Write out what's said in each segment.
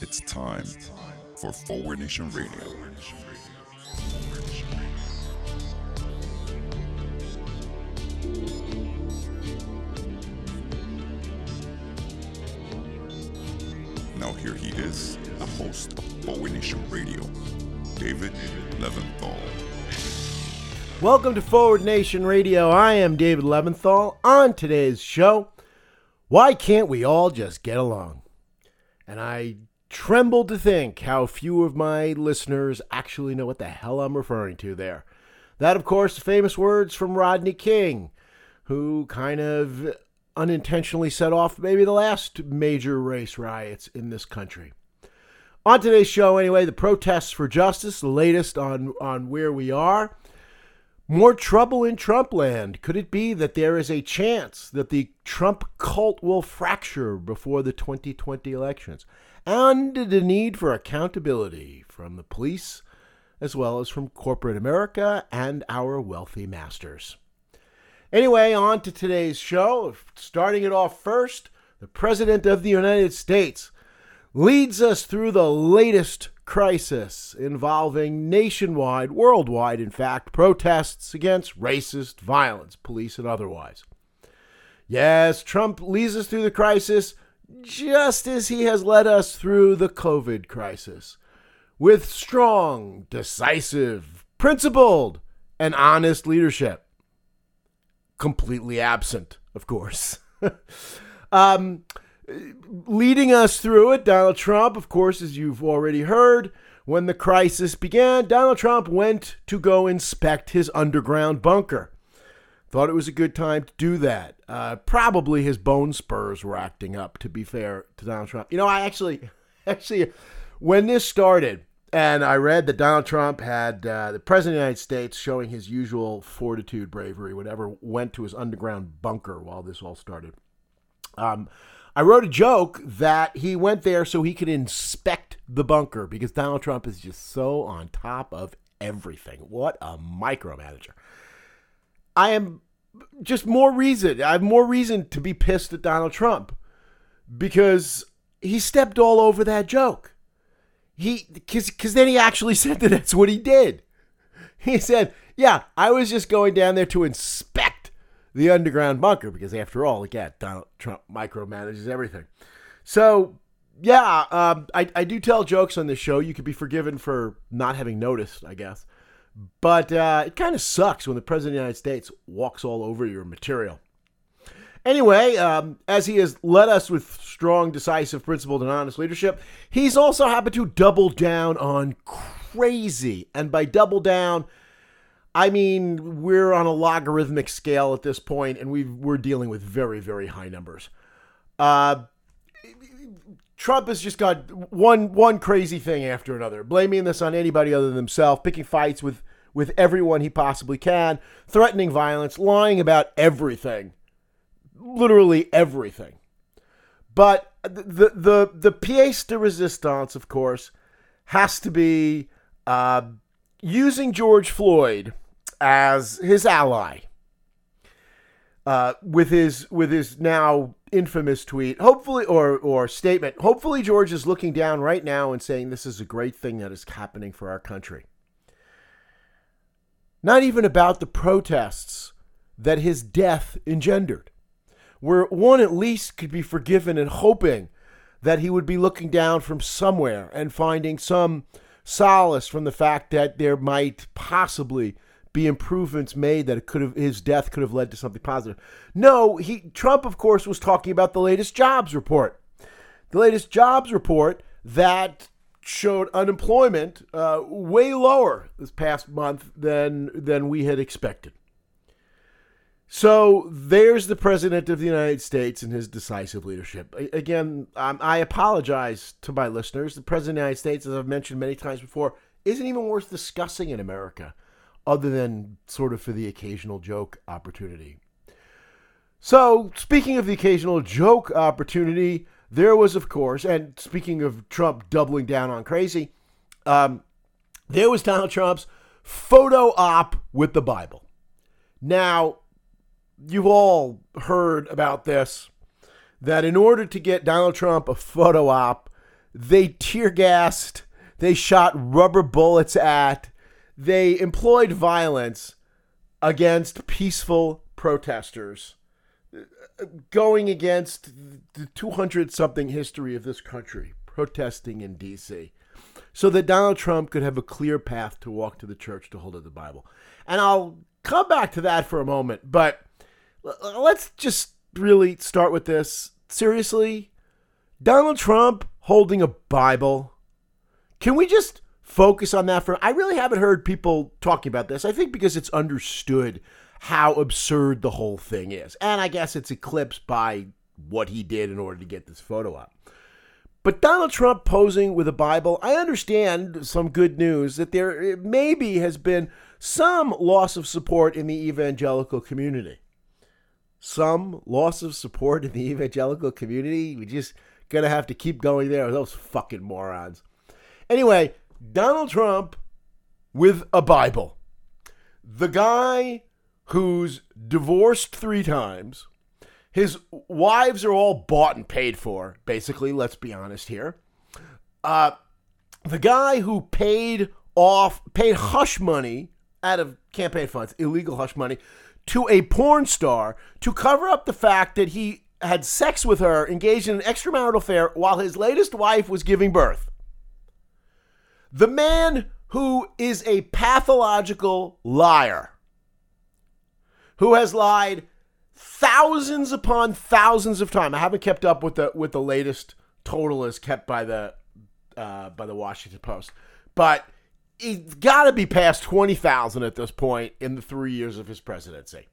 It's time for Forward Nation Radio. Now here he is, the host of Forward Nation Radio, David Leventhal. Welcome to Forward Nation Radio. I am David Leventhal. On today's show, why can't we all just get along? And I tremble to think how few of my listeners actually know what the hell I'm referring to there. That, of course, the famous words from Rodney King, who kind of unintentionally set off maybe the last major race riots in this country. On today's show, anyway, the protests for justice, the latest on, on where we are. More trouble in Trump land. Could it be that there is a chance that the Trump cult will fracture before the 2020 elections? And the need for accountability from the police as well as from corporate America and our wealthy masters. Anyway, on to today's show. Starting it off first, the President of the United States leads us through the latest crisis involving nationwide, worldwide, in fact, protests against racist violence, police and otherwise. Yes, Trump leads us through the crisis just as he has led us through the COVID crisis with strong, decisive, principled, and honest leadership. Completely absent, of course. um, leading us through it, Donald Trump, of course, as you've already heard, when the crisis began, Donald Trump went to go inspect his underground bunker. Thought it was a good time to do that. Uh, probably his bone spurs were acting up, to be fair to Donald Trump. You know, I actually, actually, when this started, and I read that Donald Trump had uh, the president of the United States showing his usual fortitude, bravery, whatever, went to his underground bunker while this all started. Um, I wrote a joke that he went there so he could inspect the bunker because Donald Trump is just so on top of everything. What a micromanager. I am just more reason. I have more reason to be pissed at Donald Trump because he stepped all over that joke. He because because then he actually said that that's what he did. He said, "Yeah, I was just going down there to inspect the underground bunker because after all, again, Donald Trump micromanages everything." So yeah, um, I I do tell jokes on this show. You could be forgiven for not having noticed, I guess. But uh, it kind of sucks when the President of the United States walks all over your material. Anyway, um, as he has led us with strong, decisive, principled, and honest leadership, he's also happened to double down on crazy. And by double down, I mean we're on a logarithmic scale at this point, and we we're dealing with very, very high numbers. Uh, Trump has just got one one crazy thing after another, blaming this on anybody other than himself, picking fights with with everyone he possibly can, threatening violence, lying about everything, literally everything. But the the the pièce de résistance, of course, has to be uh, using George Floyd as his ally. Uh, with his with his now infamous tweet, hopefully or or statement, hopefully George is looking down right now and saying this is a great thing that is happening for our country. Not even about the protests that his death engendered, where one at least could be forgiven and hoping that he would be looking down from somewhere and finding some solace from the fact that there might possibly be improvements made that could have his death could have led to something positive. No, he Trump of course was talking about the latest jobs report. The latest jobs report that showed unemployment uh, way lower this past month than than we had expected. So there's the president of the United States and his decisive leadership. Again, um, I apologize to my listeners. The president of the United States, as I've mentioned many times before, isn't even worth discussing in America other than sort of for the occasional joke opportunity. So, speaking of the occasional joke opportunity, there was, of course, and speaking of Trump doubling down on crazy, um, there was Donald Trump's photo op with the Bible. Now, you've all heard about this. that in order to get Donald Trump a photo op, they tear gassed, they shot rubber bullets at, they employed violence against peaceful protesters going against the 200 something history of this country, protesting in D.C., so that Donald Trump could have a clear path to walk to the church to hold up the Bible. And I'll come back to that for a moment, but let's just really start with this. Seriously, Donald Trump holding a Bible. Can we just focus on that for I really haven't heard people talking about this. I think because it's understood how absurd the whole thing is. And I guess it's eclipsed by what he did in order to get this photo up. But Donald Trump posing with a Bible, I understand some good news that there maybe has been some loss of support in the evangelical community. Some loss of support in the evangelical community. We just gonna have to keep going there. with Those fucking morons. Anyway, Donald Trump with a Bible. The guy who's divorced three times. His wives are all bought and paid for, basically, let's be honest here. Uh, the guy who paid off, paid hush money out of campaign funds, illegal hush money, to a porn star to cover up the fact that he had sex with her, engaged in an extramarital affair while his latest wife was giving birth. The man who is a pathological liar, who has lied thousands upon thousands of times. I haven't kept up with the with the latest total as kept by the uh, by the Washington Post, but he's got to be past twenty thousand at this point in the three years of his presidency.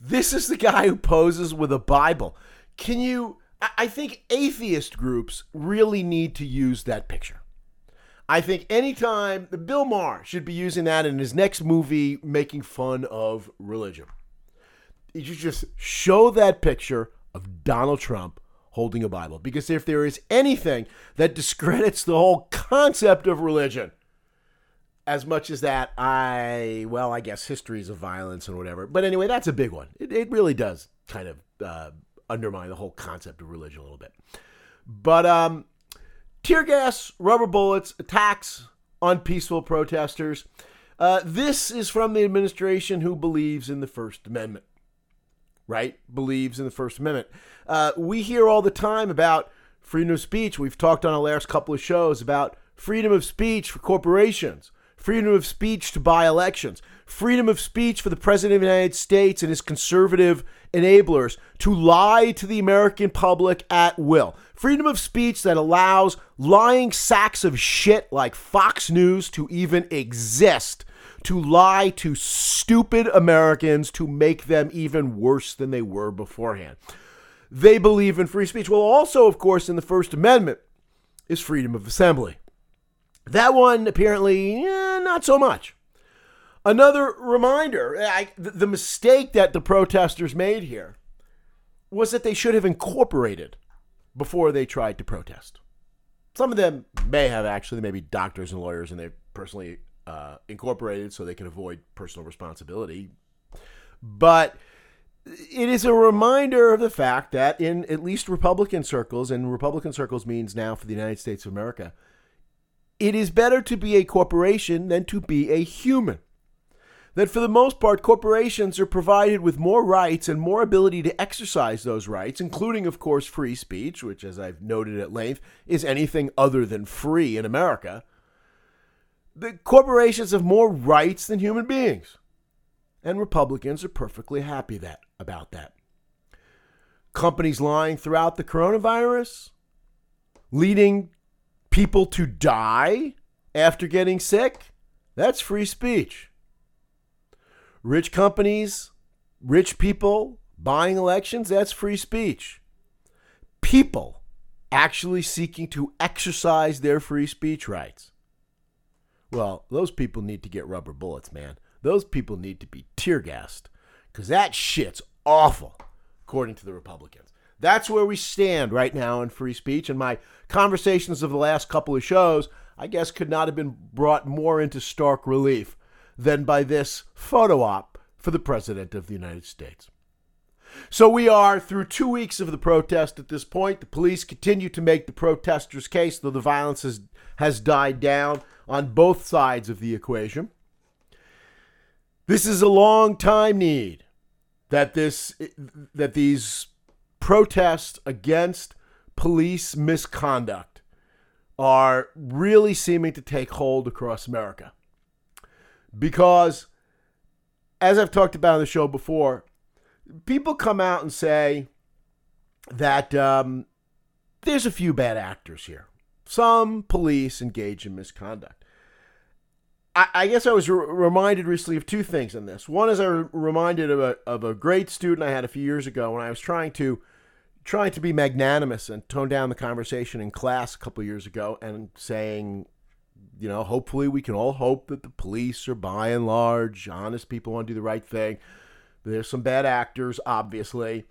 This is the guy who poses with a Bible. Can you? I think atheist groups really need to use that picture. I think anytime Bill Maher should be using that in his next movie, making fun of religion. You just show that picture of Donald Trump holding a Bible. Because if there is anything that discredits the whole concept of religion, as much as that, I, well, I guess histories of violence and whatever. But anyway, that's a big one. It, it really does kind of uh, undermine the whole concept of religion a little bit. But um, tear gas, rubber bullets, attacks on peaceful protesters. Uh, this is from the administration who believes in the First Amendment, right? Believes in the First Amendment. Uh, we hear all the time about freedom of speech. We've talked on our last couple of shows about freedom of speech for corporations freedom of speech to buy elections, freedom of speech for the President of the United States and his conservative enablers to lie to the American public at will, freedom of speech that allows lying sacks of shit like Fox News to even exist. To lie to stupid Americans to make them even worse than they were beforehand. They believe in free speech. Well, also, of course, in the First Amendment is freedom of assembly. That one, apparently, eh, not so much. Another reminder I, the mistake that the protesters made here was that they should have incorporated before they tried to protest. Some of them may have actually, maybe doctors and lawyers, and they personally uh, incorporated so they can avoid personal responsibility. But it is a reminder of the fact that in at least Republican circles, and Republican circles means now for the United States of America, it is better to be a corporation than to be a human. That for the most part, corporations are provided with more rights and more ability to exercise those rights, including, of course, free speech, which, as I've noted at length, is anything other than free in America. The corporations have more rights than human beings. And Republicans are perfectly happy that, about that. Companies lying throughout the coronavirus, leading people to die after getting sick, that's free speech. Rich companies, rich people buying elections, that's free speech. People actually seeking to exercise their free speech rights. Well, those people need to get rubber bullets, man. Those people need to be tear gassed because that shit's awful, according to the Republicans. That's where we stand right now in free speech. And my conversations of the last couple of shows, I guess, could not have been brought more into stark relief than by this photo op for the President of the United States. So we are through two weeks of the protest at this point. The police continue to make the protesters' case, though the violence has, has died down on both sides of the equation. This is a long time need that this that these protests against police misconduct are really seeming to take hold across America. Because as I've talked about on the show before, people come out and say that um, there's a few bad actors here. Some police engage in misconduct. I, I guess I was re- reminded recently of two things in this. One is I reminded of a, of a great student I had a few years ago when I was trying to trying to be magnanimous and tone down the conversation in class a couple years ago and saying, you know, hopefully we can all hope that the police are by and large honest people want to do the right thing. There's some bad actors, obviously.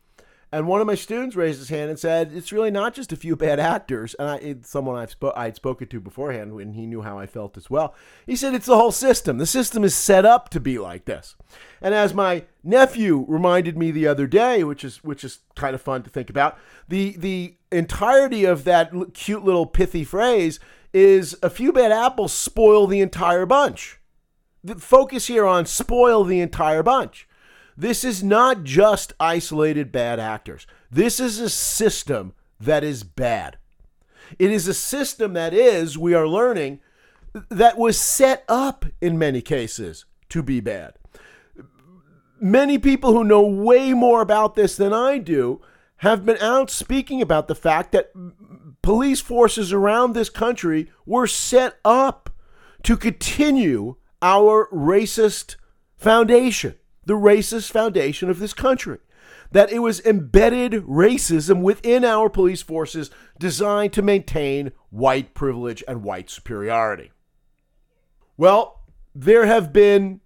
And one of my students raised his hand and said, "It's really not just a few bad actors." And I, someone I've spo- I'd spoken to beforehand, when he knew how I felt as well. He said, "It's the whole system. The system is set up to be like this." And as my nephew reminded me the other day, which is which is kind of fun to think about, the the entirety of that cute little pithy phrase is a few bad apples spoil the entire bunch. The focus here on spoil the entire bunch. This is not just isolated bad actors. This is a system that is bad. It is a system that is, we are learning, that was set up in many cases to be bad. Many people who know way more about this than I do have been out speaking about the fact that police forces around this country were set up to continue our racist foundation the racist foundation of this country. That it was embedded racism within our police forces designed to maintain white privilege and white superiority. Well, there have been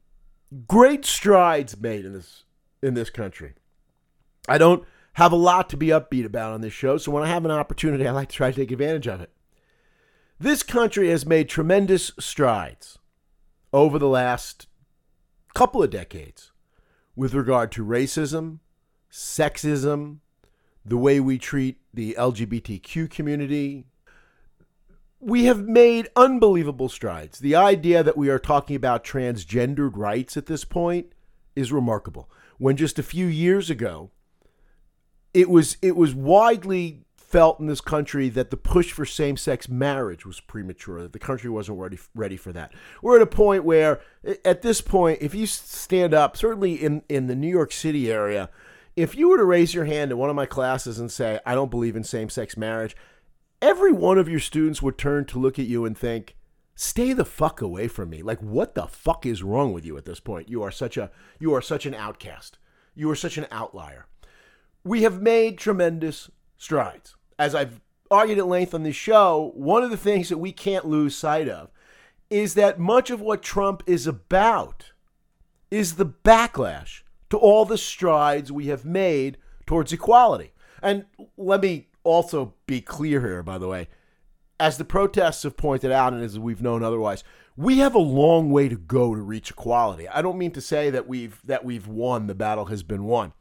great strides made in this in this country. I don't have a lot to be upbeat about on this show, so when I have an opportunity, I like to try to take advantage of it. This country has made tremendous strides over the last couple of decades with regard to racism, sexism, the way we treat the LGBTQ community. We have made unbelievable strides. The idea that we are talking about transgendered rights at this point is remarkable. When just a few years ago, it was it was widely felt in this country that the push for same sex marriage was premature, that the country wasn't ready, ready for that. We're at a point where, at this point, if you stand up, certainly in, in the New York City area, if you were to raise your hand in one of my classes and say, I don't believe in same sex marriage, every one of your students would turn to look at you and think, stay the fuck away from me. Like, what the fuck is wrong with you at this point? You are such a you are such an outcast. You are such an outlier. We have made tremendous strides as I've argued at length on this show, one of the things that we can't lose sight of is that much of what Trump is about is the backlash to all the strides we have made towards equality. And let me also be clear here, by the way. As the protests have pointed out, and as we've known otherwise, we have a long way to go to reach equality. I don't mean to say that we've that we've won, the battle has been won.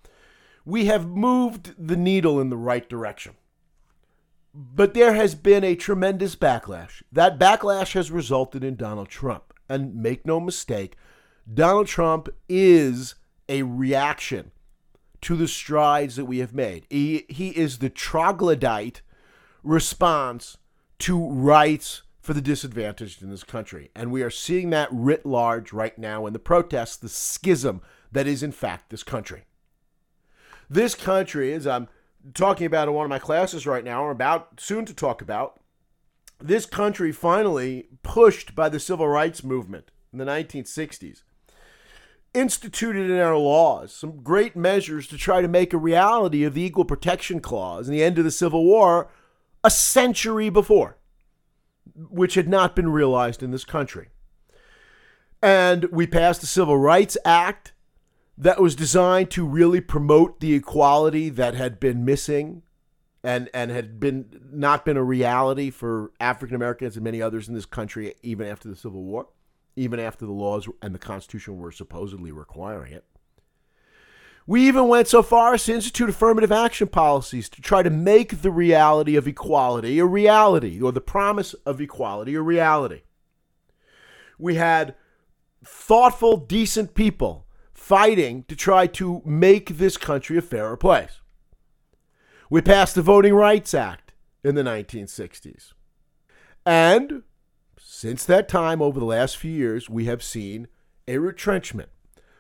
We have moved the needle in the right direction. But there has been a tremendous backlash. That backlash has resulted in Donald Trump. And make no mistake, Donald Trump is a reaction to the strides that we have made. He, he is the troglodyte response to rights for the disadvantaged in this country. And we are seeing that writ large right now in the protests, the schism that is, in fact, this country. This country, as I'm um, talking about in one of my classes right now, or about soon to talk about, this country finally, pushed by the civil rights movement in the 1960s, instituted in our laws some great measures to try to make a reality of the Equal Protection Clause and the end of the Civil War a century before, which had not been realized in this country. And we passed the Civil Rights Act that was designed to really promote the equality that had been missing and and had been not been a reality for African Americans and many others in this country even after the Civil War, even after the laws and the Constitution were supposedly requiring it. We even went so far as to institute affirmative action policies to try to make the reality of equality a reality, or the promise of equality a reality. We had thoughtful, decent people fighting to try to make this country a fairer place. We passed the Voting Rights Act in the 1960s. And since that time, over the last few years, we have seen a retrenchment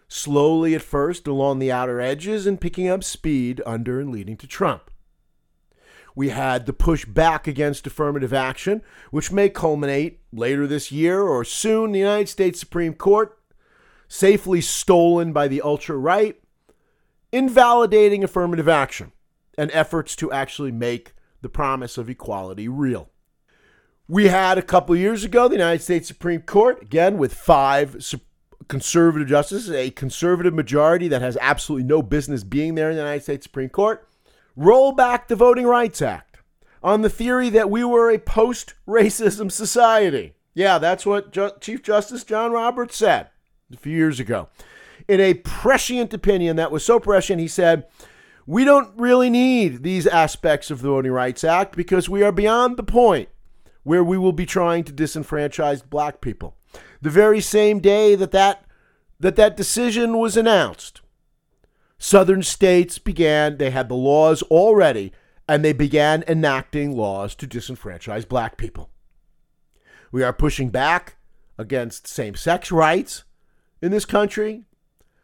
slowly at first along the outer edges and picking up speed under and leading to Trump. We had the push back against affirmative action, which may culminate later this year or soon. The United States Supreme Court, safely stolen by the ultra right, invalidating affirmative action and efforts to actually make the promise of equality real. We had a couple years ago the United States Supreme Court, again with five conservative justices, a conservative majority that has absolutely no business being there in the United States Supreme Court, roll back the Voting Rights Act on the theory that we were a post racism society. Yeah, that's what Ju- Chief Justice John Roberts said a few years ago. In a prescient opinion that was so prescient, he said, We don't really need these aspects of the Voting Rights Act because we are beyond the point where we will be trying to disenfranchise black people the very same day that that, that, that decision was announced, southern states began, they had the laws already, and they began enacting laws to disenfranchise black people. We are pushing back against same sex rights in this country.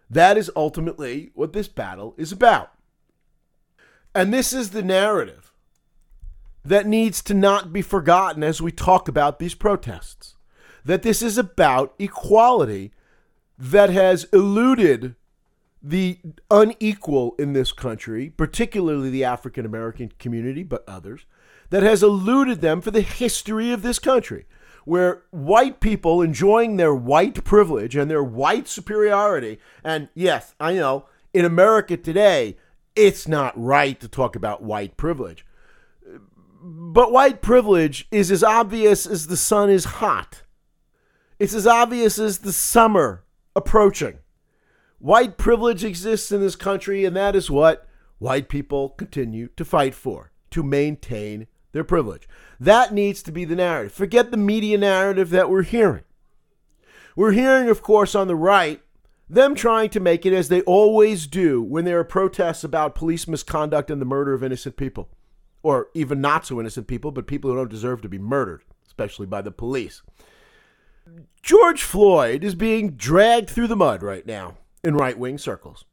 That is ultimately what this battle is about. And this is the narrative that needs to not be forgotten as we talk about these protests that this is about equality that has eluded the unequal in this country, particularly the African American community, but others, that has eluded them for the history of this country, where white people enjoying their white privilege and their white superiority, and yes, I know, in America today, it's not right to talk about white privilege. But white privilege is as obvious as the sun is hot. It's as obvious as the summer approaching. White privilege exists in this country, and that is what white people continue to fight for to maintain their privilege. That needs to be the narrative. Forget the media narrative that we're hearing. We're hearing, of course, on the right, them trying to make it as they always do when there are protests about police misconduct and the murder of innocent people, or even not so innocent people, but people who don't deserve to be murdered, especially by the police. George Floyd is being dragged through the mud right now in right wing circles.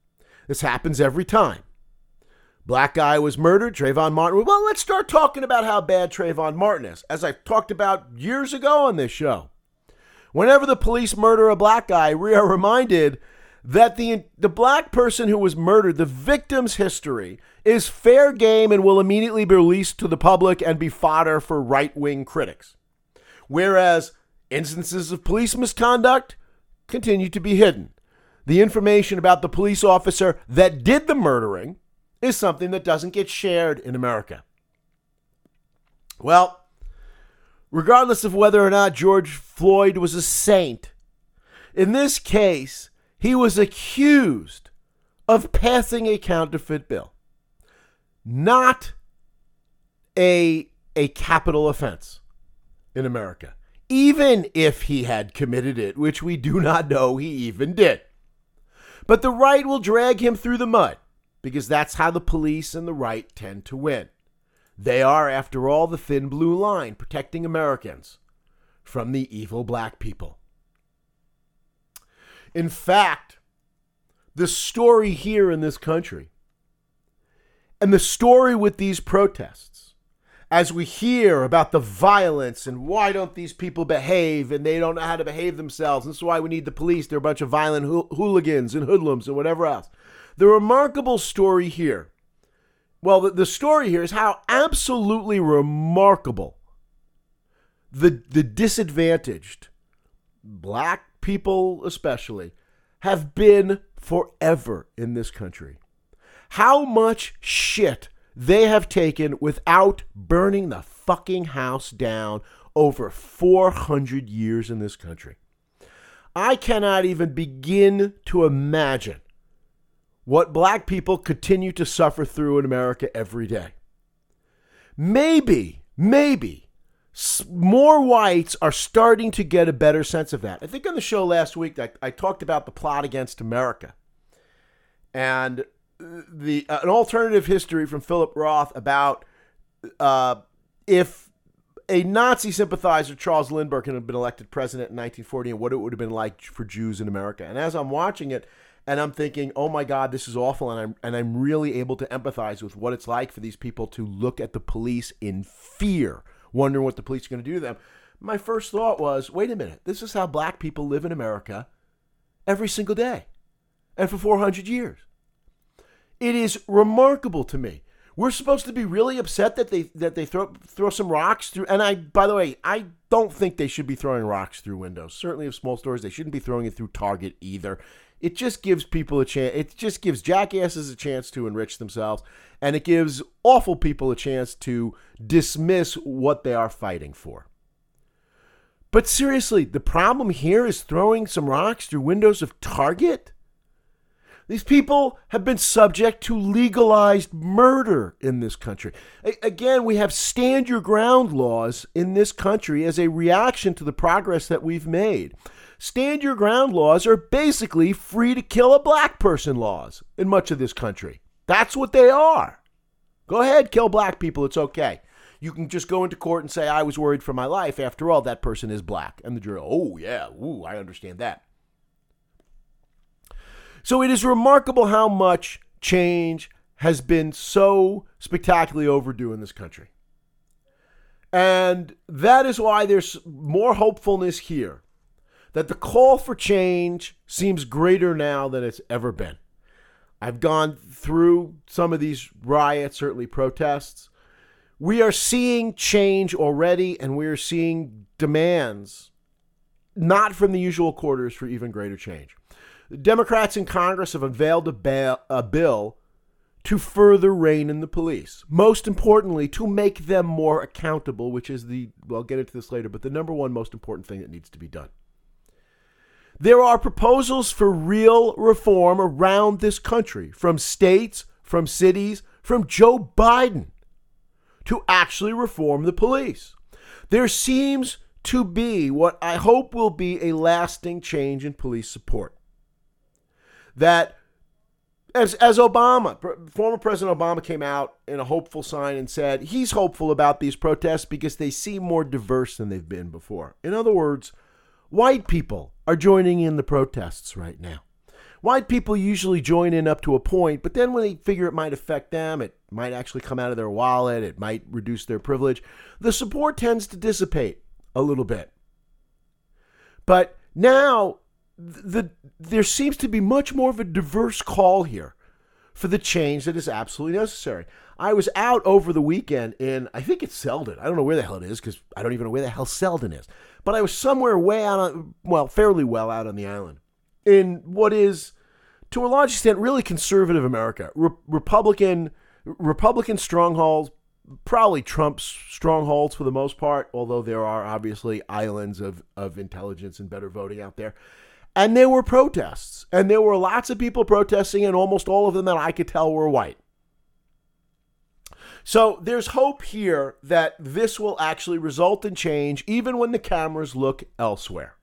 This happens every time. Black guy was murdered, Trayvon Martin. Well, let's start talking about how bad Trayvon Martin is, as I talked about years ago on this show. Whenever the police murder a black guy, we are reminded that the, the black person who was murdered, the victim's history, is fair game and will immediately be released to the public and be fodder for right wing critics. Whereas Instances of police misconduct continue to be hidden. The information about the police officer that did the murdering is something that doesn't get shared in America. Well, regardless of whether or not George Floyd was a saint, in this case, he was accused of passing a counterfeit bill, not a, a capital offense in America even if he had committed it, which we do not know he even did. But the right will drag him through the mud because that's how the police and the right tend to win. They are, after all, the thin blue line protecting Americans from the evil black people. In fact, the story here in this country and the story with these protests as we hear about the violence and why don't these people behave and they don't know how to behave themselves. This is why we need the police. They're a bunch of violent hooligans and hoodlums and whatever else. The remarkable story here, well, the, the story here is how absolutely remarkable the, the disadvantaged, black people especially, have been forever in this country. How much shit they have taken without burning the fucking house down over 400 years in this country. I cannot even begin to imagine what black people continue to suffer through in America every day. Maybe, maybe more whites are starting to get a better sense of that. I think on the show last week, I, I talked about the plot against America and the uh, an alternative history from Philip Roth about uh, if a Nazi sympathizer, Charles Lindbergh, had been elected president in 1940 and what it would have been like for Jews in America. And as I'm watching it, and I'm thinking, oh my God, this is awful, and I'm and I'm really able to empathize with what it's like for these people to look at the police in fear, wondering what the police are going to do to them. My first thought was, wait a minute, this is how black people live in America every single day, and for 400 years. It is remarkable to me. We're supposed to be really upset that they that they throw throw some rocks through. And I, by the way, I don't think they should be throwing rocks through windows. Certainly, of small stores, they shouldn't be throwing it through Target either. It just gives people a chance. It just gives jackasses a chance to enrich themselves, and it gives awful people a chance to dismiss what they are fighting for. But seriously, the problem here is throwing some rocks through windows of Target. These people have been subject to legalized murder in this country. A- again, we have stand your ground laws in this country as a reaction to the progress that we've made stand your ground laws are basically free to kill a black person laws in much of this country. That's what they are. Go ahead, kill black people. It's okay. You can just go into court and say, I was worried for my life. After all, that person is black. And the jury, oh, yeah, ooh, I understand that. So it is remarkable how much change has been so spectacularly overdue in this country. And that is why there's more hopefulness here that the call for change seems greater now than it's ever been. I've gone through some of these riots, certainly protests. We are seeing change already, and we are seeing demands, not from the usual quarters, for even greater change. The Democrats in Congress have unveiled a, a bill to further rein in the police. Most importantly, to make them more accountable, which is the, well, I'll get into this later, but the number one most important thing that needs to be done. There are proposals for real reform around this country from states, from cities, from Joe Biden to actually reform the police. There seems to be what I hope will be a lasting change in police support. That as, as Obama, former President Obama came out in a hopeful sign and said he's hopeful about these protests because they seem more diverse than they've been before. In other words, white people are joining in the protests right now. White people usually join in up to a point, but then when they figure it might affect them, it might actually come out of their wallet, it might reduce their privilege, the support tends to dissipate a little bit. But now the there seems to be much more of a diverse call here for the change that is absolutely necessary. I was out over the weekend in I think it's Selden. I don't know where the hell it is because I don't even know where the hell Selden is but I was somewhere way out on, well, fairly well out on the island in what is, to a large extent, really conservative America. Re- Republican, Republican strongholds, probably Trump's strongholds for the most part, although there are obviously islands of, of intelligence and better voting out there. And there were protests, and there were lots of people protesting, and almost all of them that I could tell were white. So there's hope here that this will actually result in change, even when the cameras look elsewhere.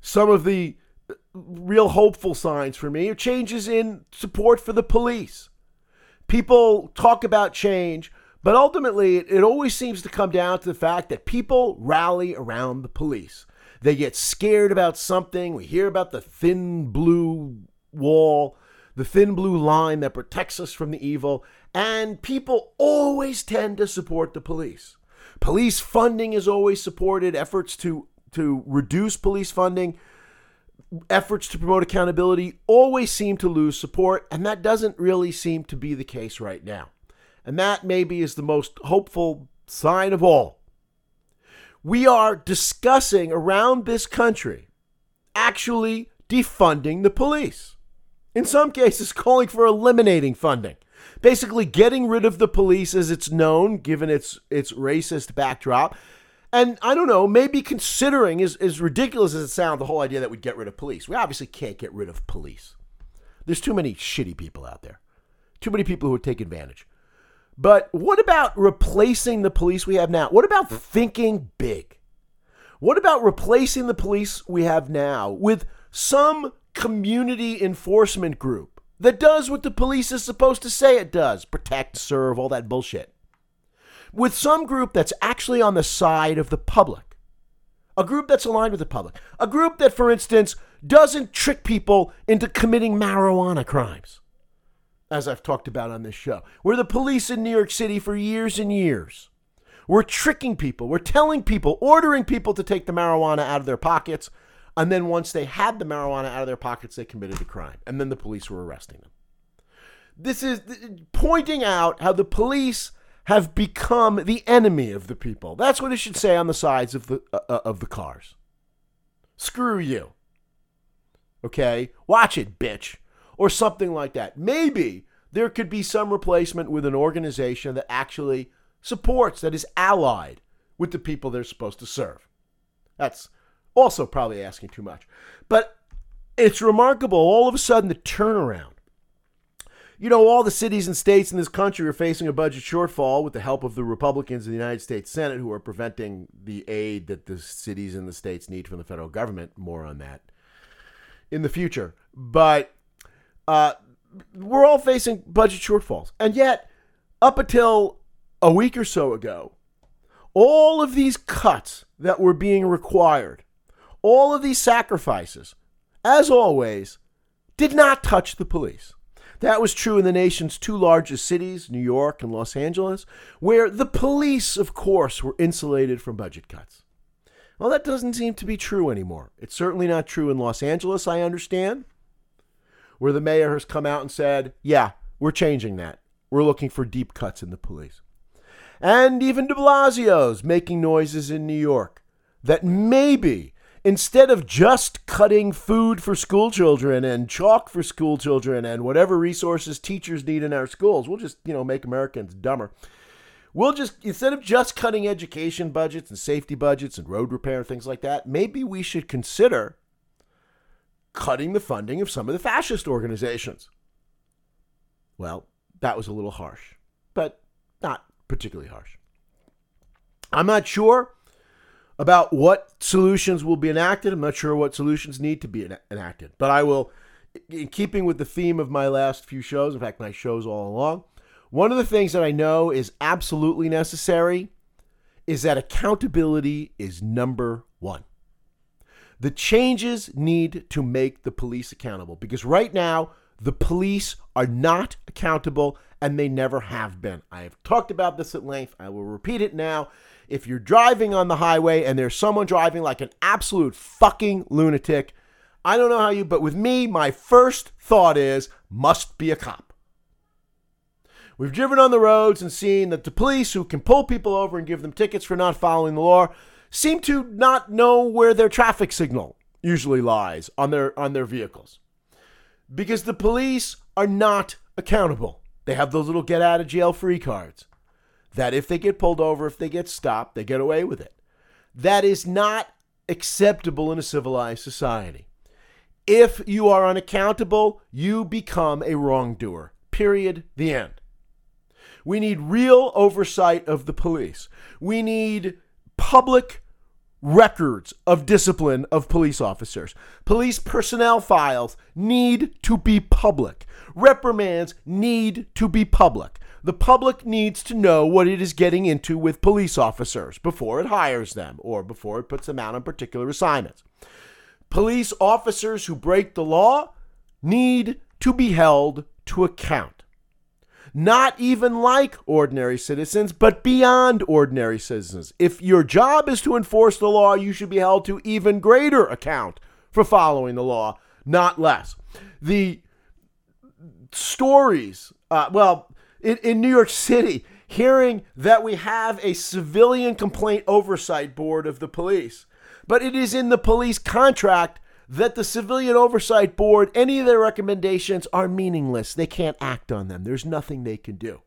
Some of the uh, real hopeful signs for me are changes in support for the police. People talk about change, but ultimately it always seems to come down to the fact that people rally around the police. They get scared about something. We hear about the thin blue wall, the thin blue line that protects us from the evil, and people always tend to support the police. Police funding is always supported, efforts to, to reduce police funding, efforts to promote accountability always seem to lose support, and that doesn't really seem to be the case right now. And that maybe is the most hopeful sign of all. We are discussing around this country actually defunding the police. In some cases, calling for eliminating funding basically getting rid of the police as it's known, given its its racist backdrop. And I don't know, maybe considering, as, as ridiculous as it sounds, the whole idea that we'd get rid of police. We obviously can't get rid of police. There's too many shitty people out there. Too many people who would take advantage. But what about replacing the police we have now? What about thinking big? What about replacing the police we have now with some community enforcement group that does what the police is supposed to say it does protect, serve, all that bullshit? With some group that's actually on the side of the public, a group that's aligned with the public, a group that, for instance, doesn't trick people into committing marijuana crimes as I've talked about on this show. We're the police in New York City for years and years. We're tricking people. We're telling people, ordering people to take the marijuana out of their pockets. And then once they had the marijuana out of their pockets, they committed a crime. And then the police were arresting them. This is pointing out how the police have become the enemy of the people. That's what it should say on the sides of the uh, uh of the cars. Screw you. Okay? Watch it, bitch or something like that. Maybe there could be some replacement with an organization that actually supports, that is allied with the people they're supposed to serve. That's also probably asking too much. But it's remarkable all of a sudden the turnaround. You know, all the cities and states in this country are facing a budget shortfall with the help of the Republicans in the United States Senate who are preventing the aid that the cities and the states need from the federal government. More on that in the future. But uh, we're all facing budget shortfalls. And yet, up until a week or so ago, all of these cuts that were being required, all of these sacrifices, as always, did not touch the police. That was true in the nation's two largest cities, New York and Los Angeles, where the police, of course, were insulated from budget cuts. Well, that doesn't seem to be true anymore. It's certainly not true in Los Angeles, I understand where the mayor has come out and said, yeah, we're changing that. We're looking for deep cuts in the police. And even de Blasio's making noises in New York that maybe instead of just cutting food for school children and chalk for school children and whatever resources teachers need in our schools, we'll just, you know, make Americans dumber. We'll just, instead of just cutting education budgets and safety budgets and road repair and things like that, maybe we should consider cutting the funding of some of the fascist organizations. Well, that was a little harsh, but not particularly harsh. I'm not sure about what solutions will be enacted. I'm not sure what solutions need to be enacted, but I will, in keeping with the theme of my last few shows, in fact, my shows all along, one of the things that I know is absolutely necessary is that accountability is number one. The changes need to make the police accountable because right now, the police are not accountable and they never have been. I have talked about this at length. I will repeat it now. If you're driving on the highway and there's someone driving like an absolute fucking lunatic, I don't know how you, but with me, my first thought is must be a cop. We've driven on the roads and seen that the police who can pull people over and give them tickets for not following the law seem to not know where their traffic signal usually lies on their on their vehicles. Because the police are not accountable. They have those little get out of jail free cards. That if they get pulled over, if they get stopped, they get away with it. That is not acceptable in a civilized society. If you are unaccountable, you become a wrongdoer. Period. The end. We need real oversight of the police. We need public records of discipline of police officers. Police personnel files need to be public. Reprimands need to be public. The public needs to know what it is getting into with police officers before it hires them or before it puts them out on particular assignments. Police officers who break the law need to be held to account not even like ordinary citizens, but beyond ordinary citizens. If your job is to enforce the law, you should be held to even greater account for following the law, not less. The stories, uh, well, in, in New York City, hearing that we have a civilian complaint oversight board of the police, but it is in the police contract that the Civilian Oversight Board, any of their recommendations are meaningless. They can't act on them, there's nothing they can do.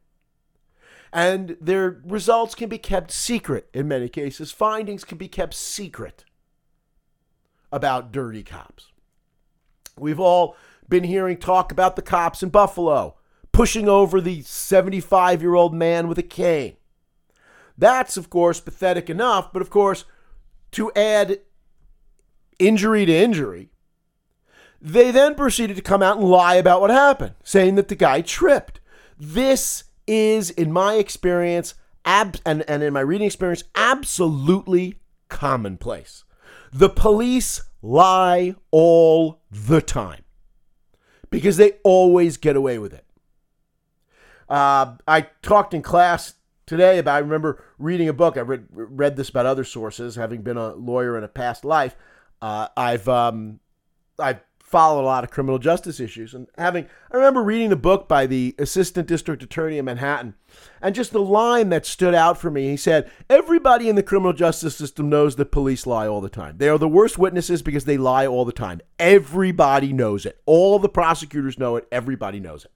And their results can be kept secret in many cases. Findings can be kept secret about dirty cops. We've all been hearing talk about the cops in Buffalo pushing over the 75 year old man with a cane. That's, of course, pathetic enough, but of course, to add injury to injury, they then proceeded to come out and lie about what happened, saying that the guy tripped. This is, in my experience, ab- and, and in my reading experience, absolutely commonplace. The police lie all the time because they always get away with it. Uh, I talked in class today about, I remember reading a book. I read, read this about other sources, having been a lawyer in a past life. Uh, I've, um, I've followed a lot of criminal justice issues. And having, I remember reading the book by the assistant district attorney in Manhattan, and just the line that stood out for me. He said, Everybody in the criminal justice system knows that police lie all the time. They are the worst witnesses because they lie all the time. Everybody knows it. All the prosecutors know it. Everybody knows it.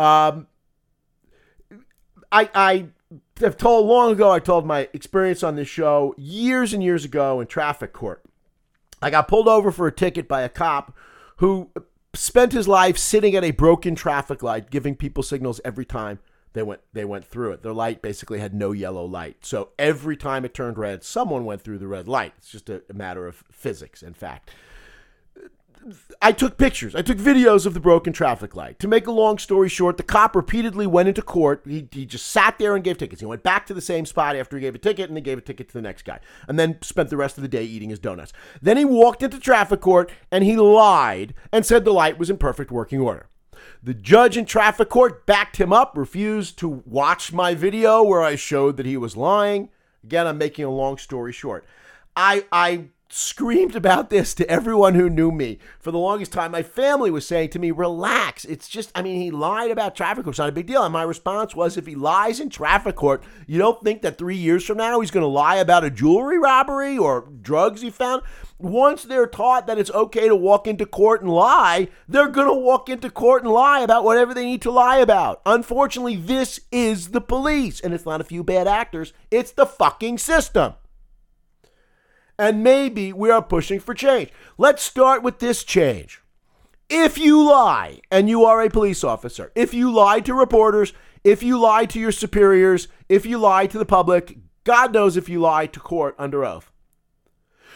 Um, I, I have told long ago, I told my experience on this show years and years ago in traffic court. I got pulled over for a ticket by a cop who spent his life sitting at a broken traffic light, giving people signals every time they went they went through it. Their light basically had no yellow light, so every time it turned red, someone went through the red light. It's just a, a matter of physics, in fact. I took pictures. I took videos of the broken traffic light. To make a long story short, the cop repeatedly went into court. He, he just sat there and gave tickets. He went back to the same spot after he gave a ticket and he gave a ticket to the next guy. And then spent the rest of the day eating his donuts. Then he walked into traffic court and he lied and said the light was in perfect working order. The judge in traffic court backed him up, refused to watch my video where I showed that he was lying. Again, I'm making a long story short. I I screamed about this to everyone who knew me for the longest time. My family was saying to me, relax. It's just, I mean, he lied about traffic court. It's not a big deal. And my response was, if he lies in traffic court, you don't think that three years from now he's going to lie about a jewelry robbery or drugs he found? Once they're taught that it's okay to walk into court and lie, they're going to walk into court and lie about whatever they need to lie about. Unfortunately, this is the police. And it's not a few bad actors, it's the fucking system and maybe we are pushing for change. Let's start with this change. If you lie and you are a police officer, if you lie to reporters, if you lie to your superiors, if you lie to the public, God knows if you lie to court under oath,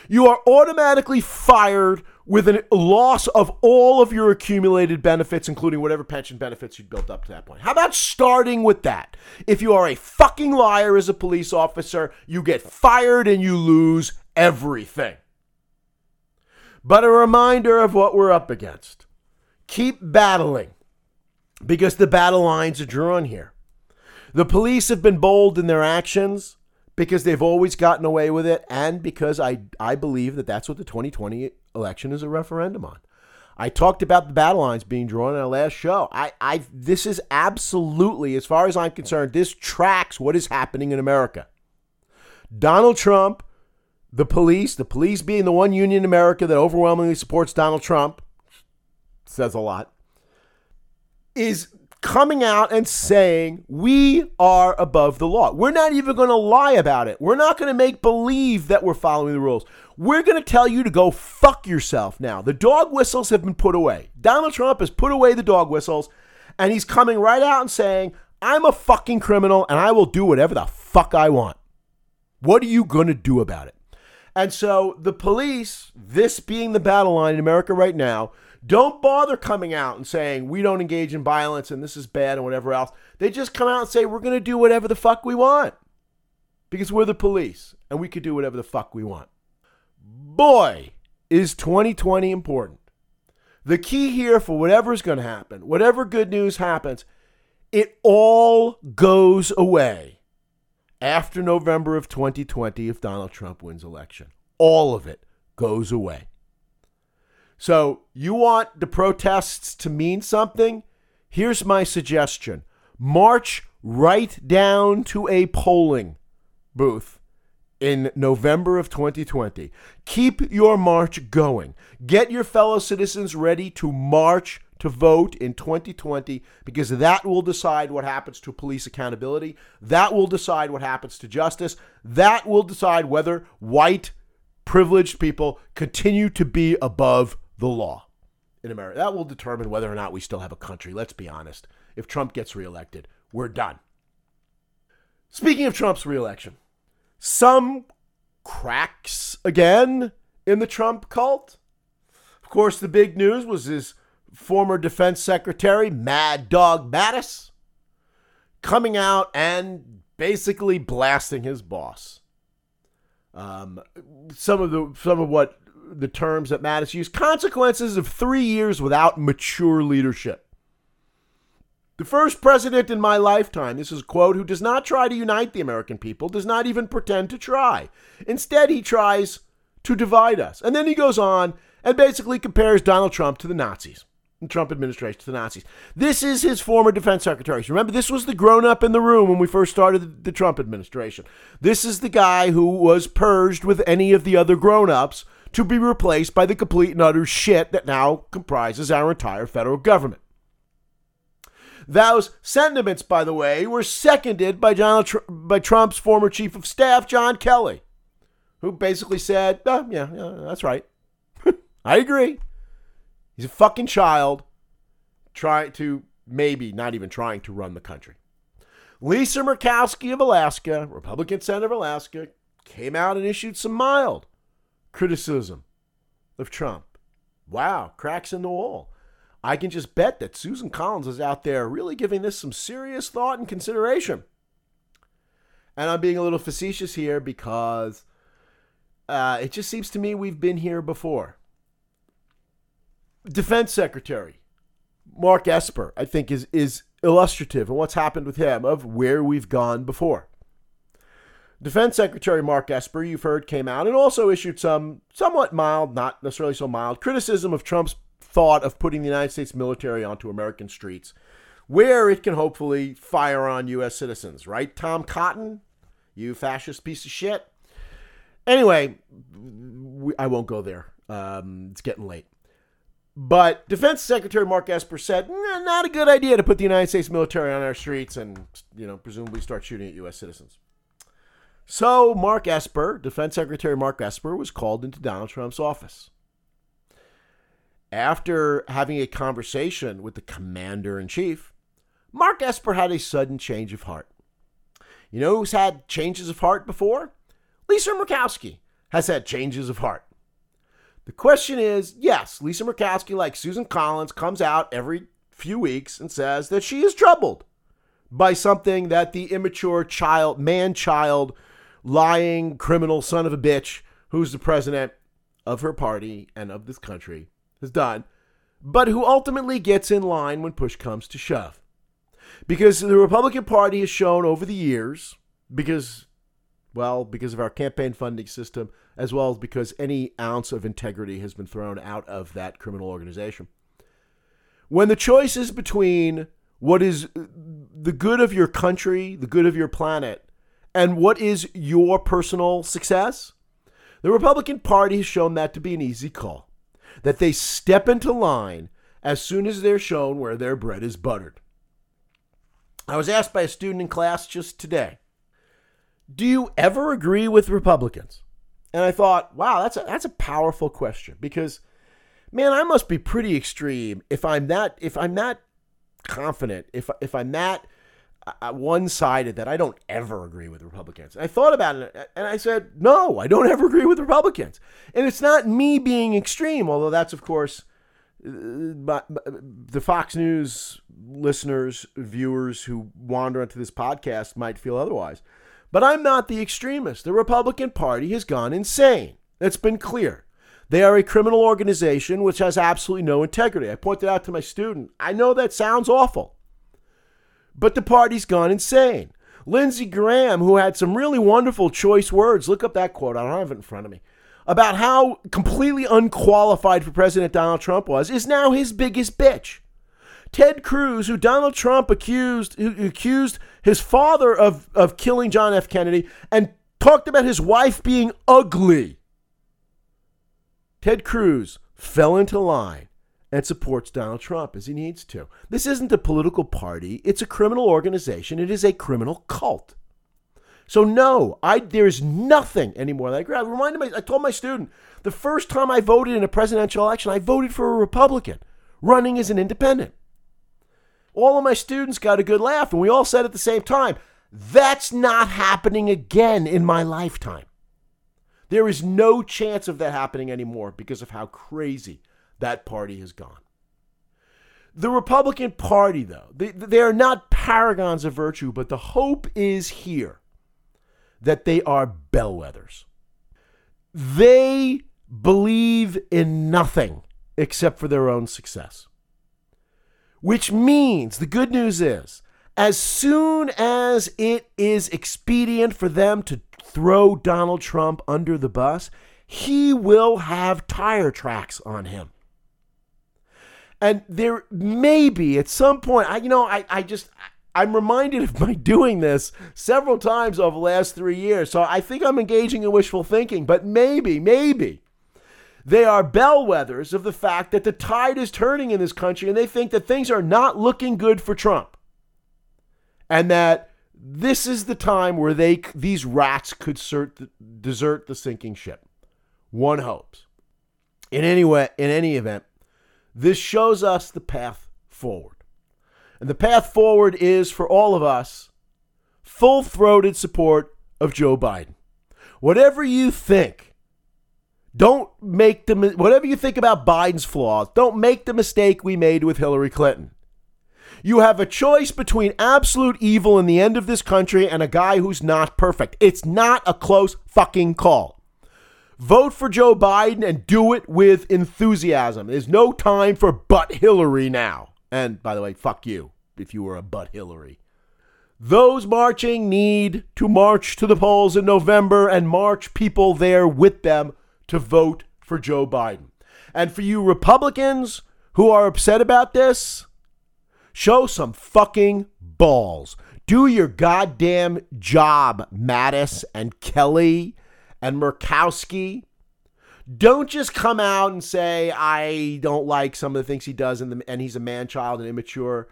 you are automatically fired with a loss of all of your accumulated benefits, including whatever pension benefits you'd built up to that point. How about starting with that? If you are a fucking liar as a police officer, you get fired and you lose everything. But a reminder of what we're up against. Keep battling because the battle lines are drawn here. The police have been bold in their actions because they've always gotten away with it and because I, I believe that that's what the 2020 election is a referendum on. I talked about the battle lines being drawn in our last show. I, I this is absolutely, as far as I'm concerned, this tracks what is happening in America. Donald Trump the police, the police being the one union in America that overwhelmingly supports Donald Trump, says a lot, is coming out and saying we are above the law. We're not even going to lie about it. We're not going to make believe that we're following the rules. We're going to tell you to go fuck yourself now. The dog whistles have been put away. Donald Trump has put away the dog whistles and he's coming right out and saying, I'm a fucking criminal and I will do whatever the fuck I want. What are you going to do about it? And so the police, this being the battle line in America right now, don't bother coming out and saying we don't engage in violence and this is bad and whatever else. They just come out and say we're going to do whatever the fuck we want because we're the police and we could do whatever the fuck we want. Boy, is 2020 important. The key here for whatever is going to happen, whatever good news happens, it all goes away after November of 2020 if Donald Trump wins election. All of it goes away. So, you want the protests to mean something? Here's my suggestion march right down to a polling booth in November of 2020. Keep your march going. Get your fellow citizens ready to march to vote in 2020 because that will decide what happens to police accountability. That will decide what happens to justice. That will decide whether white privileged people continue to be above the law. in America. That will determine whether or not we still have a country. Let's be honest. If Trump gets reelected, we're done. Speaking of Trump's reelection, some cracks again in the Trump cult. Of course, the big news was his former defense secretary, Mad Dog Mattis, coming out and basically blasting his boss. Um, some of the some of what the terms that Mattis used consequences of three years without mature leadership. The first president in my lifetime, this is a quote, who does not try to unite the American people, does not even pretend to try. Instead, he tries to divide us. And then he goes on and basically compares Donald Trump to the Nazis. Trump administration to the Nazis. This is his former defense secretary. Remember, this was the grown up in the room when we first started the, the Trump administration. This is the guy who was purged with any of the other grown ups to be replaced by the complete and utter shit that now comprises our entire federal government. Those sentiments, by the way, were seconded by, Donald Tr- by Trump's former chief of staff, John Kelly, who basically said, oh, yeah, yeah, that's right. I agree. He's a fucking child trying to, maybe not even trying to run the country. Lisa Murkowski of Alaska, Republican Senator of Alaska, came out and issued some mild criticism of Trump. Wow, cracks in the wall. I can just bet that Susan Collins is out there really giving this some serious thought and consideration. And I'm being a little facetious here because uh, it just seems to me we've been here before. Defense Secretary Mark Esper, I think, is, is illustrative of what's happened with him, of where we've gone before. Defense Secretary Mark Esper, you've heard, came out and also issued some somewhat mild, not necessarily so mild, criticism of Trump's thought of putting the United States military onto American streets where it can hopefully fire on U.S. citizens, right? Tom Cotton, you fascist piece of shit. Anyway, I won't go there. Um, it's getting late. But Defense Secretary Mark Esper said, not a good idea to put the United States military on our streets and, you know, presumably start shooting at U.S. citizens. So Mark Esper, Defense Secretary Mark Esper, was called into Donald Trump's office after having a conversation with the commander in chief, Mark Esper had a sudden change of heart. You know who's had changes of heart before? Lisa Murkowski has had changes of heart. The question is yes, Lisa Murkowski, like Susan Collins, comes out every few weeks and says that she is troubled by something that the immature child, man child, lying criminal son of a bitch, who's the president of her party and of this country, has done, but who ultimately gets in line when push comes to shove. Because the Republican Party has shown over the years, because, well, because of our campaign funding system, as well as because any ounce of integrity has been thrown out of that criminal organization. When the choice is between what is the good of your country, the good of your planet, and what is your personal success, the Republican Party has shown that to be an easy call that they step into line as soon as they're shown where their bread is buttered. I was asked by a student in class just today, do you ever agree with Republicans? And I thought, wow, that's a, that's a powerful question because man, I must be pretty extreme if I'm that if I'm that confident, if if I'm that uh, one sided that I don't ever agree with Republicans. I thought about it and I said, no, I don't ever agree with Republicans. And it's not me being extreme, although that's, of course, uh, the Fox News listeners, viewers who wander onto this podcast might feel otherwise. But I'm not the extremist. The Republican Party has gone insane. That's been clear. They are a criminal organization which has absolutely no integrity. I pointed out to my student, I know that sounds awful. But the party's gone insane. Lindsey Graham, who had some really wonderful choice words, look up that quote, I don't have it in front of me, about how completely unqualified for President Donald Trump was, is now his biggest bitch. Ted Cruz, who Donald Trump accused, who accused his father of, of killing John F. Kennedy and talked about his wife being ugly. Ted Cruz fell into line and supports Donald Trump as he needs to. This isn't a political party, it's a criminal organization, it is a criminal cult. So no, I there's nothing anymore that I reminded me I told my student the first time I voted in a presidential election, I voted for a Republican. running as an independent. All of my students got a good laugh, and we all said at the same time, that's not happening again in my lifetime. There is no chance of that happening anymore because of how crazy that party has gone. The Republican Party, though, they, they are not paragons of virtue, but the hope is here that they are bellwethers. They believe in nothing except for their own success. Which means the good news is, as soon as it is expedient for them to throw Donald Trump under the bus, he will have tire tracks on him. And there may be at some point, I, you know, I, I just, I'm reminded of my doing this several times over the last three years. So I think I'm engaging in wishful thinking, but maybe, maybe they are bellwethers of the fact that the tide is turning in this country and they think that things are not looking good for Trump. And that this is the time where they these rats could desert the sinking ship. One hopes. In any way, in any event, this shows us the path forward. And the path forward is for all of us full-throated support of Joe Biden. Whatever you think don't make the whatever you think about Biden's flaws, don't make the mistake we made with Hillary Clinton. You have a choice between absolute evil in the end of this country and a guy who's not perfect. It's not a close fucking call. Vote for Joe Biden and do it with enthusiasm. There's no time for but Hillary now. And by the way, fuck you if you were a but Hillary. Those marching need to march to the polls in November and march people there with them to vote for Joe Biden. And for you Republicans who are upset about this, show some fucking balls. Do your goddamn job, Mattis and Kelly and Murkowski. Don't just come out and say, I don't like some of the things he does and, the, and he's a man child and immature.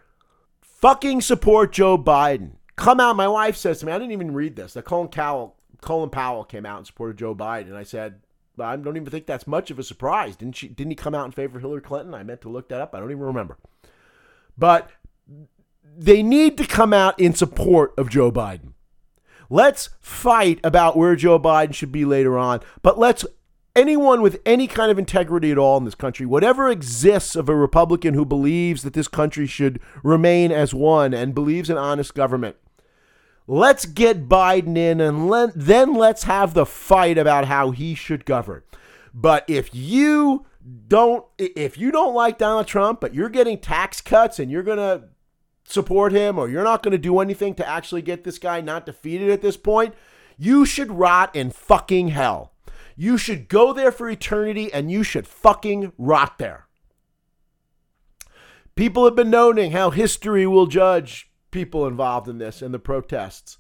Fucking support Joe Biden. Come out. My wife says to me, I didn't even read this. Colin Powell, Colin Powell came out and supported Joe Biden. I said, I don't even think that's much of a surprise. Didn't she? Didn't he come out in favor of Hillary Clinton? I meant to look that up. I don't even remember. But they need to come out in support of Joe Biden. Let's fight about where Joe Biden should be later on, but let's anyone with any kind of integrity at all in this country, whatever exists of a Republican who believes that this country should remain as one and believes in honest government, Let's get Biden in and let, then let's have the fight about how he should govern. But if you don't if you don't like Donald Trump, but you're getting tax cuts and you're going to support him or you're not going to do anything to actually get this guy not defeated at this point, you should rot in fucking hell. You should go there for eternity and you should fucking rot there. People have been noting how history will judge people involved in this and the protests.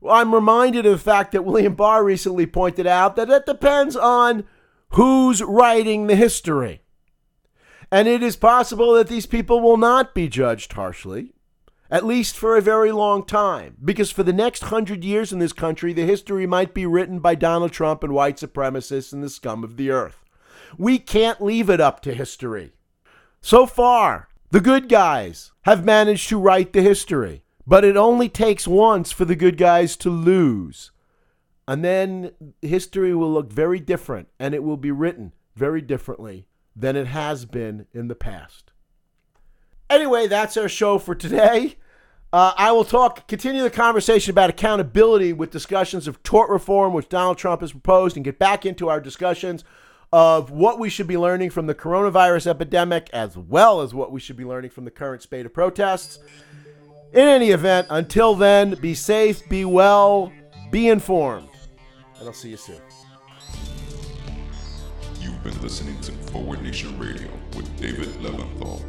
Well, I'm reminded of the fact that William Barr recently pointed out that it depends on who's writing the history. And it is possible that these people will not be judged harshly, at least for a very long time, because for the next hundred years in this country, the history might be written by Donald Trump and white supremacists and the scum of the earth. We can't leave it up to history. So far, the good guys have managed to write the history, but it only takes once for the good guys to lose. And then history will look very different and it will be written very differently than it has been in the past. Anyway, that's our show for today. Uh, I will talk, continue the conversation about accountability with discussions of tort reform, which Donald Trump has proposed, and get back into our discussions of what we should be learning from the coronavirus epidemic, as well as what we should be learning from the current spate of protests. In any event, until then, be safe, be well, be informed, and I'll see you soon. You've been listening to Forward Nation Radio with David Leventhal.